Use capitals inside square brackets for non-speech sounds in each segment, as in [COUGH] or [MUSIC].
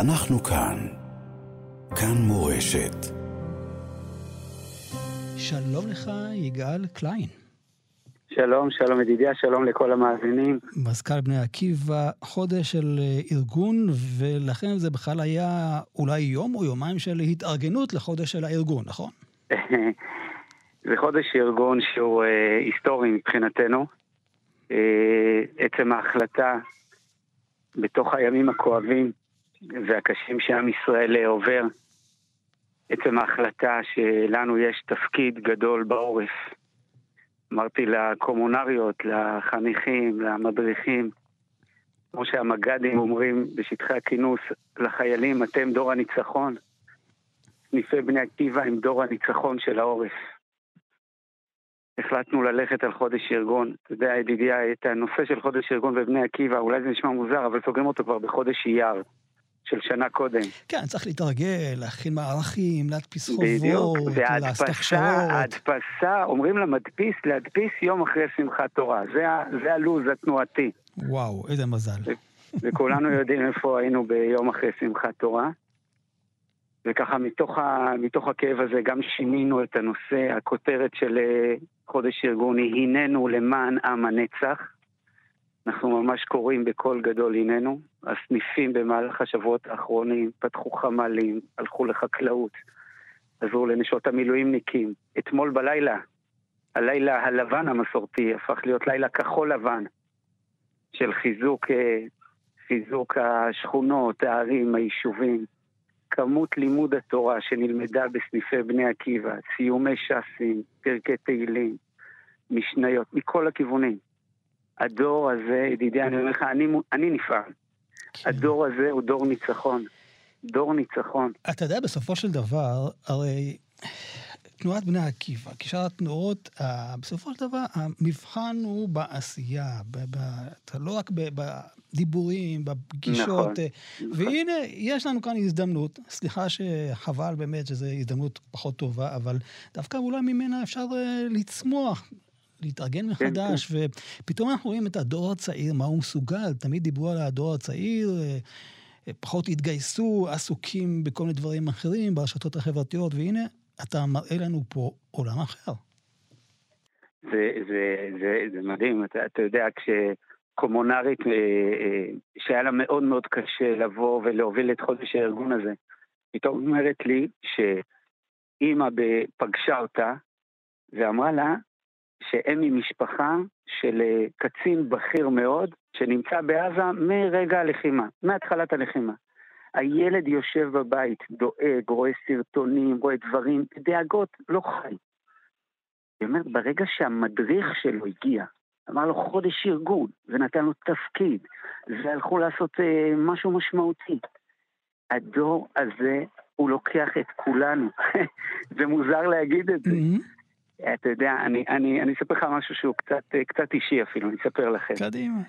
אנחנו כאן. כאן מורשת. שלום לך, יגאל קליין. שלום, שלום ידידיה, שלום לכל המאזינים. מזכ"ל בני עקיבא, חודש של אה, ארגון, ולכן זה בכלל היה אולי יום או יומיים של התארגנות לחודש של הארגון, נכון? [LAUGHS] זה חודש ארגון שהוא אה, היסטורי מבחינתנו. אה, עצם ההחלטה בתוך הימים הכואבים והקשים שעם ישראל עובר, עצם ההחלטה שלנו יש תפקיד גדול בעורף. אמרתי לקומונריות, לחניכים, למדריכים, כמו שהמג"דים אומרים בשטחי הכינוס לחיילים, אתם דור הניצחון. סניפי בני עקיבא הם דור הניצחון של העורף. החלטנו ללכת על חודש ארגון. אתה יודע, ידידיה, את הנושא של חודש ארגון בבני עקיבא, אולי זה נשמע מוזר, אבל סוגרים אותו כבר בחודש אייר. של שנה קודם. כן, צריך להתרגל, להכין מערכים, להדפיס חובות, לעשות הכשרות. ההדפסה, אומרים למדפיס להדפיס יום אחרי שמחת תורה. זה, זה הלו"ז התנועתי. וואו, איזה מזל. וכולנו יודעים איפה היינו ביום אחרי שמחת תורה. וככה מתוך, ה, מתוך הכאב הזה גם שינינו את הנושא, הכותרת של אה, חודש ארגון היא הננו למען עם הנצח. אנחנו ממש קוראים בקול גדול הננו. הסניפים במהלך השבועות האחרונים פתחו חמ"לים, הלכו לחקלאות, עזרו לנשות המילואימניקים. אתמול בלילה, הלילה הלבן המסורתי הפך להיות לילה כחול לבן של חיזוק, אה, חיזוק השכונות, הערים, היישובים. כמות לימוד התורה שנלמדה בסניפי בני עקיבא, סיומי ש"סים, פרקי תהילים, משניות, מכל הכיוונים. הדור הזה, ידידי, אני אומר לך, אני, אני נפעל. כן. הדור הזה הוא דור ניצחון. דור ניצחון. אתה יודע, בסופו של דבר, הרי תנועת בני עקיבא, כשאר התנועות, בסופו של דבר, המבחן הוא בעשייה, ב, ב, לא רק בדיבורים, בפגישות. נכון, אה, והנה, נכון. יש לנו כאן הזדמנות. סליחה שחבל באמת שזו הזדמנות פחות טובה, אבל דווקא אולי ממנה אפשר אה, לצמוח. להתארגן כן, מחדש, כן, ופתאום אנחנו רואים את הדור הצעיר, מה הוא מסוגל. תמיד דיברו על הדור הצעיר, אה, אה, פחות התגייסו, עסוקים בכל מיני דברים אחרים, ברשתות החברתיות, והנה, אתה מראה לנו פה עולם אחר. זה, זה, זה, זה מדהים, אתה, אתה יודע, כשקומונרית, אה, שהיה לה מאוד מאוד קשה לבוא ולהוביל את חודש הארגון הזה, פתאום אומרת לי שאימא פגשה אותה ואמרה לה, שהם ממשפחה של אה, קצין בכיר מאוד, שנמצא בעזה מרגע הלחימה, מהתחלת הלחימה. הילד יושב בבית, דואג, רואה סרטונים, רואה דברים, דאגות, לא חי. היא אומרת, ברגע שהמדריך שלו הגיע, אמר לו חודש ארגון, ונתן לו תפקיד, והלכו לעשות אה, משהו משמעותי. הדור הזה, הוא לוקח את כולנו. [LAUGHS] זה מוזר להגיד את זה. Mm-hmm. אתה יודע, אני, אני, אני אספר לך משהו שהוא קצת, קצת אישי אפילו, אני אספר לכם. קדימה.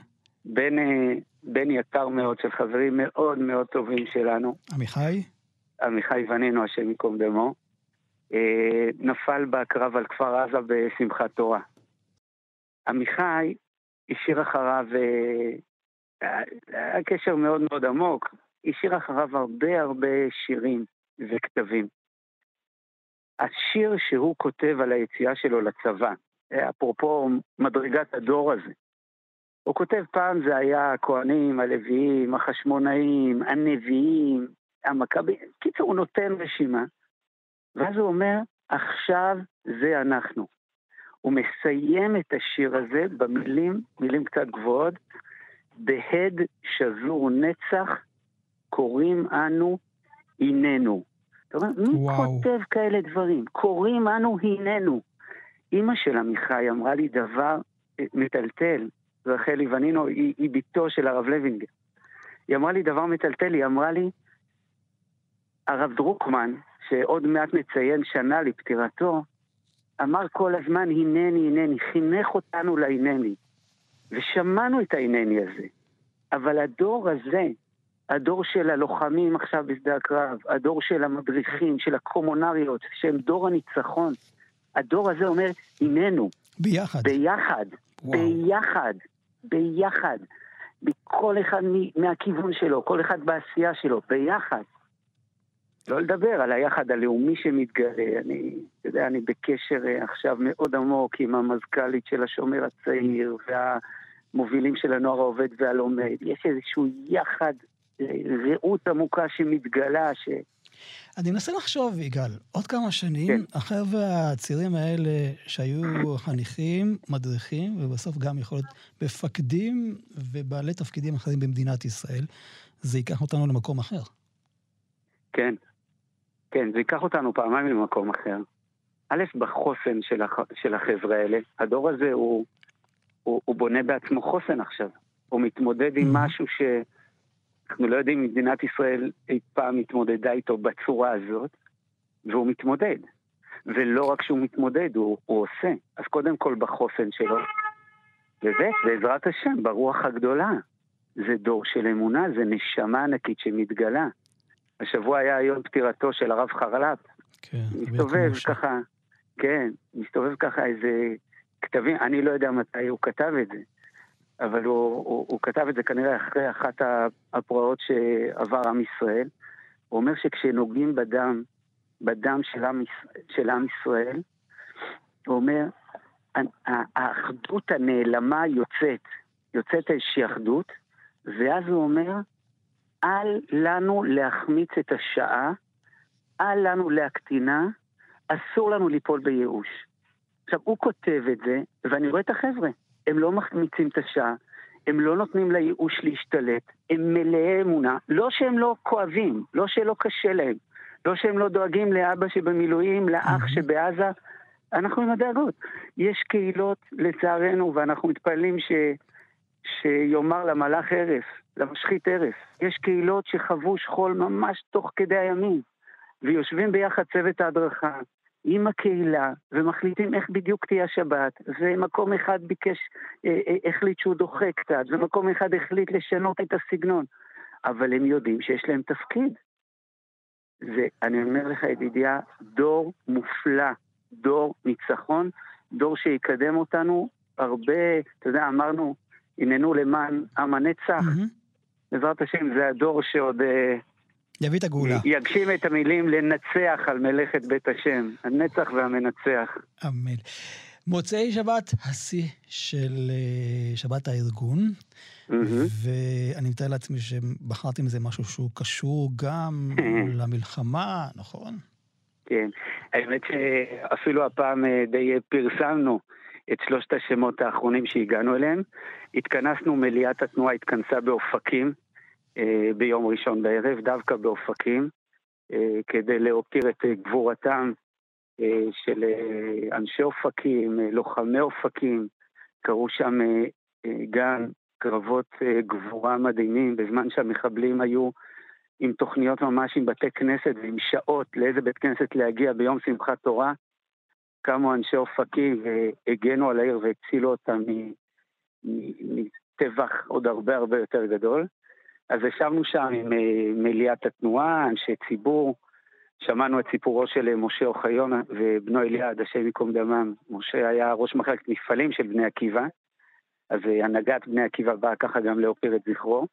בן, בן יקר מאוד של חברים מאוד מאוד טובים שלנו. עמיחי? עמיחי ונינו, השם ייקום דמו. אה, נפל בקרב על כפר עזה בשמחת תורה. עמיחי השאיר אחריו, אה, היה קשר מאוד מאוד עמוק, השאיר אחריו הרבה הרבה שירים וכתבים. השיר שהוא כותב על היציאה שלו לצבא, אפרופו מדרגת הדור הזה, הוא כותב פעם זה היה הכהנים, הלוויים, החשמונאים, הנביאים, המכבים, קיצור הוא נותן רשימה, ואז הוא אומר, עכשיו זה אנחנו. הוא מסיים את השיר הזה במילים, מילים קצת גבוהות, בהד שזור נצח קוראים אנו הננו. אתה אומר, מי וואו. כותב כאלה דברים? קוראים אנו הננו. אימא של עמיחי אמרה לי דבר אה, מטלטל, רחלי ונינו, היא, היא בתו של הרב לוינגר. היא אמרה לי דבר מטלטל, היא אמרה לי, הרב דרוקמן, שעוד מעט נציין שנה לפטירתו, אמר כל הזמן הנני, הנני, חינך אותנו להנני. ושמענו את ההנני הזה. אבל הדור הזה, הדור של הלוחמים עכשיו בשדה הקרב, הדור של המדריכים, של הקומונריות, שהם דור הניצחון. הדור הזה אומר, הננו. ביחד. ביחד. וואו. ביחד. ביחד. כל אחד מהכיוון שלו, כל אחד בעשייה שלו, ביחד. לא לדבר על היחד הלאומי שמתגלה. אני, אתה יודע, אני בקשר אה, עכשיו מאוד עמוק עם המזכ"לית של השומר הצעיר והמובילים של הנוער העובד והלומד. יש איזשהו יחד, זהות עמוקה שמתגלה, ש... אני מנסה לחשוב, יגאל, עוד כמה שנים, כן. החבר'ה הצעירים האלה שהיו חניכים, מדריכים, ובסוף גם יכול להיות מפקדים ובעלי תפקידים אחרים במדינת ישראל, זה ייקח אותנו למקום אחר. כן, כן, זה ייקח אותנו פעמיים למקום אחר. א', בחוסן של, הח... של החבר'ה האלה. הדור הזה הוא, הוא, הוא בונה בעצמו חוסן עכשיו. הוא מתמודד עם mm-hmm. משהו שאנחנו לא יודעים אם מדינת ישראל אי פעם התמודדה איתו בצורה הזאת, והוא מתמודד. ולא רק שהוא מתמודד, הוא, הוא עושה. אז קודם כל בחוסן שלו, וזה, בעזרת השם, ברוח הגדולה. זה דור של אמונה, זה נשמה ענקית שמתגלה. השבוע היה יום פטירתו של הרב חרל"פ. כן, מסתובב ככה, כן, מסתובב ככה איזה כתבים, אני לא יודע מתי הוא כתב את זה, אבל הוא, הוא, הוא כתב את זה כנראה אחרי אחת הפרעות שעבר עם ישראל. הוא אומר שכשנוגעים בדם, בדם של עם, של עם ישראל, הוא אומר, האחדות הנעלמה יוצאת, יוצאת איזושהי אחדות, ואז הוא אומר, אל לנו להחמיץ את השעה, אל לנו להקטינה, אסור לנו ליפול בייאוש. עכשיו, הוא כותב את זה, ואני רואה את החבר'ה. הם לא מחמיצים את השעה, הם לא נותנים לייאוש להשתלט, הם מלאי אמונה. לא שהם לא כואבים, לא שלא קשה להם, לא שהם לא דואגים לאבא שבמילואים, לאח שבעזה. אנחנו עם הדאגות. יש קהילות, לצערנו, ואנחנו מתפללים ש... שיאמר למלאך הרף, למשחית הרף. יש קהילות שחוו שכול ממש תוך כדי הימים, ויושבים ביחד צוות ההדרכה עם הקהילה, ומחליטים איך בדיוק תהיה השבת, ומקום אחד ביקש, אה, אה, החליט שהוא דוחה קצת, ומקום אחד החליט לשנות את הסגנון, אבל הם יודעים שיש להם תפקיד. ואני אומר לך, ידידיה, דור מופלא, דור ניצחון, דור שיקדם אותנו הרבה, אתה יודע, אמרנו, הננו למען עם הנצח. בעזרת השם, זה הדור שעוד... אה, יביא את הגאולה. יגשים את המילים לנצח על מלאכת בית השם, הנצח והמנצח. אמן. מוצאי שבת, השיא של אה, שבת הארגון, ואני מתאר לעצמי שבחרתם איזה משהו שהוא קשור גם [LAUGHS] למלחמה, נכון? כן, האמת שאפילו הפעם אה, די פרסמנו את שלושת השמות האחרונים שהגענו אליהם. התכנסנו, מליאת התנועה התכנסה באופקים ביום ראשון בערב, דווקא באופקים, אה, כדי להוקיר את אה, גבורתם אה, של אה, אנשי אופקים, אה, לוחמי אופקים. קרו שם אה, אה, גם קרבות אה, גבורה מדהימים, בזמן שהמחבלים היו עם תוכניות ממש עם בתי כנסת ועם שעות לאיזה בית כנסת להגיע ביום שמחת תורה. קמו אנשי אופקים והגנו על העיר והצילו אותה מטבח עוד הרבה הרבה יותר גדול. אז ישבנו שם עם אה, מליאת התנועה, אנשי ציבור, שמענו את סיפורו של משה אוחיון ובנו אליעד, השם ייקום דמם. משה היה ראש מחלקת מפעלים של בני עקיבא, אז אה, הנהגת בני עקיבא באה ככה גם להוקיר את זכרו.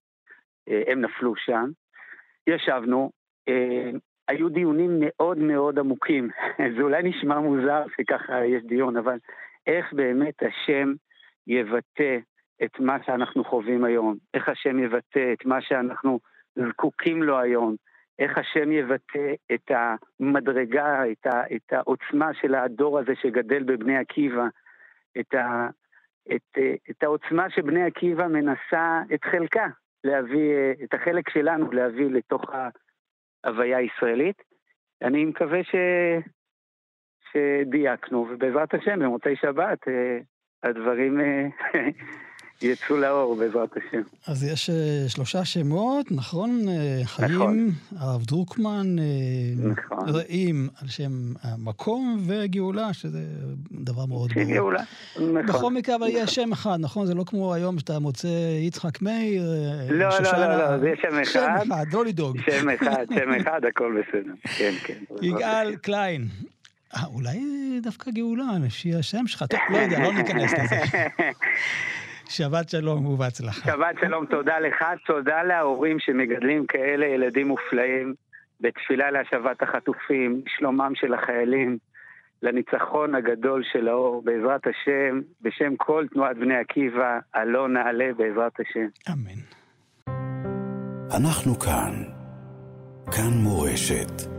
אה, הם נפלו שם. ישבנו, היו דיונים מאוד מאוד עמוקים. [LAUGHS] זה אולי נשמע מוזר שככה יש דיון, אבל איך באמת השם יבטא את מה שאנחנו חווים היום, איך השם יבטא את מה שאנחנו זקוקים לו היום, איך השם יבטא את המדרגה, את, ה, את העוצמה של הדור הזה שגדל בבני עקיבא, את, ה, את, את העוצמה שבני עקיבא מנסה את חלקה, להביא, את החלק שלנו להביא לתוך ההוויה הישראלית. אני מקווה ש... שדייקנו, ובעזרת השם, במוצאי שבת, אה, הדברים אה, יצאו לאור בעזרת השם. אז יש uh, שלושה שמות, נכון? Uh, חיים, נכון. הרב דרוקמן, uh, נכון. רעים על שם המקום, וגאולה, שזה דבר מאוד ברור. גאולה, נכון. בכל מקרה, אבל יש שם אחד, נכון? זה לא כמו היום שאתה מוצא יצחק מאיר, לא, שושנה. לא, לא, לא, זה שם אחד. שם אחד, לא לדאוג. שם אחד, [LAUGHS] שם אחד, הכל בסדר. כן, כן. יגאל קליין. אה, אולי דווקא גאולה, לפי השם שלך. טוב, לא יודע, לא ניכנס לזה. [LAUGHS] שבת שלום ובהצלחה. שבת שלום, תודה לך, תודה להורים שמגדלים כאלה ילדים מופלאים, בתפילה להשבת החטופים, שלומם של החיילים, לניצחון הגדול של האור, בעזרת השם, בשם כל תנועת בני עקיבא, עלה נעלה בעזרת השם. אמן. אנחנו כאן. כאן מורשת.